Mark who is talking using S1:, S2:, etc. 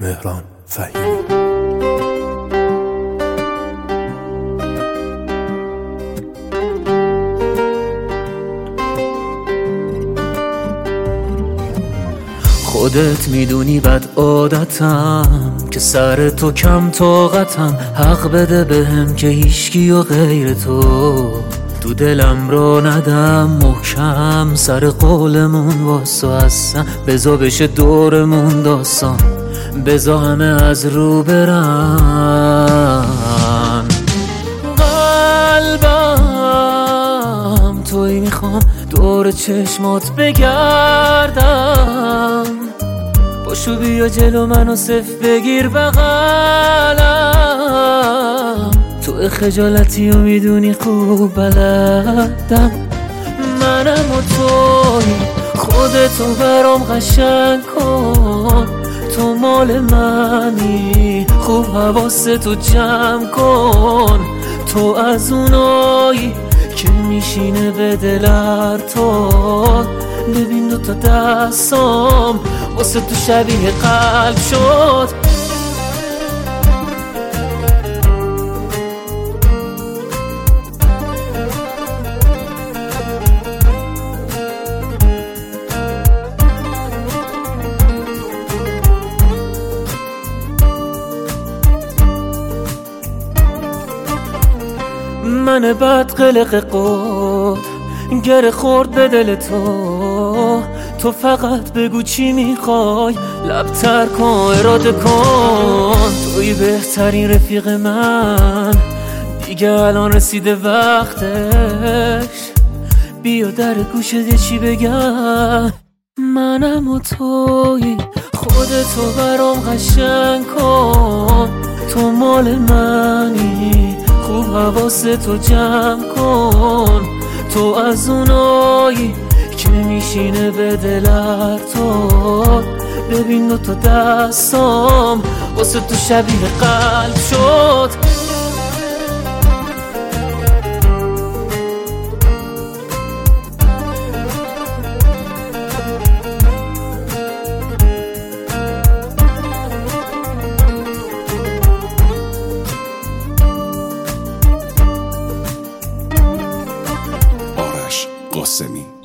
S1: مهران فهیمی. خودت می‌دونی بد عادتم که سر تو کم طاقتم. حق بده بهم که هیچکی و غیر تو. تو دلم رو ندم محکم. سر قولمون واسه هستم بزا بشه دورمون داستان. بزا همه از رو برن قلبم توی می‌خوام دور چشمات بگردم. باشو بیا جلو منو صف بگیر بغلم. تو خجالتی و می‌دونی خوب بلدم. منم و توی خودتو برام قشنگ کن. تو مال منی. خوب حواستو جمع کن. تو از اونایی که میشینه به دلر تو. ببین دو تا دستام واسه تو شبیه قلب شد. من بد قلق قد گر خورد به دل تو تو فقط بگو چی می‌خوای. لبتر کن اراده کن. توی بهترین رفیق من دیگه الان رسیده وقتش. بیا در گوشت چی بگم. منم و توی خودتو برام قشنگ کن. تو مال منی. خوب حواستو جمع کن. تو از اونایی که میشینه به دلر تو ببین دو تا دستام واسه تو شبیه قلب شد. possemi.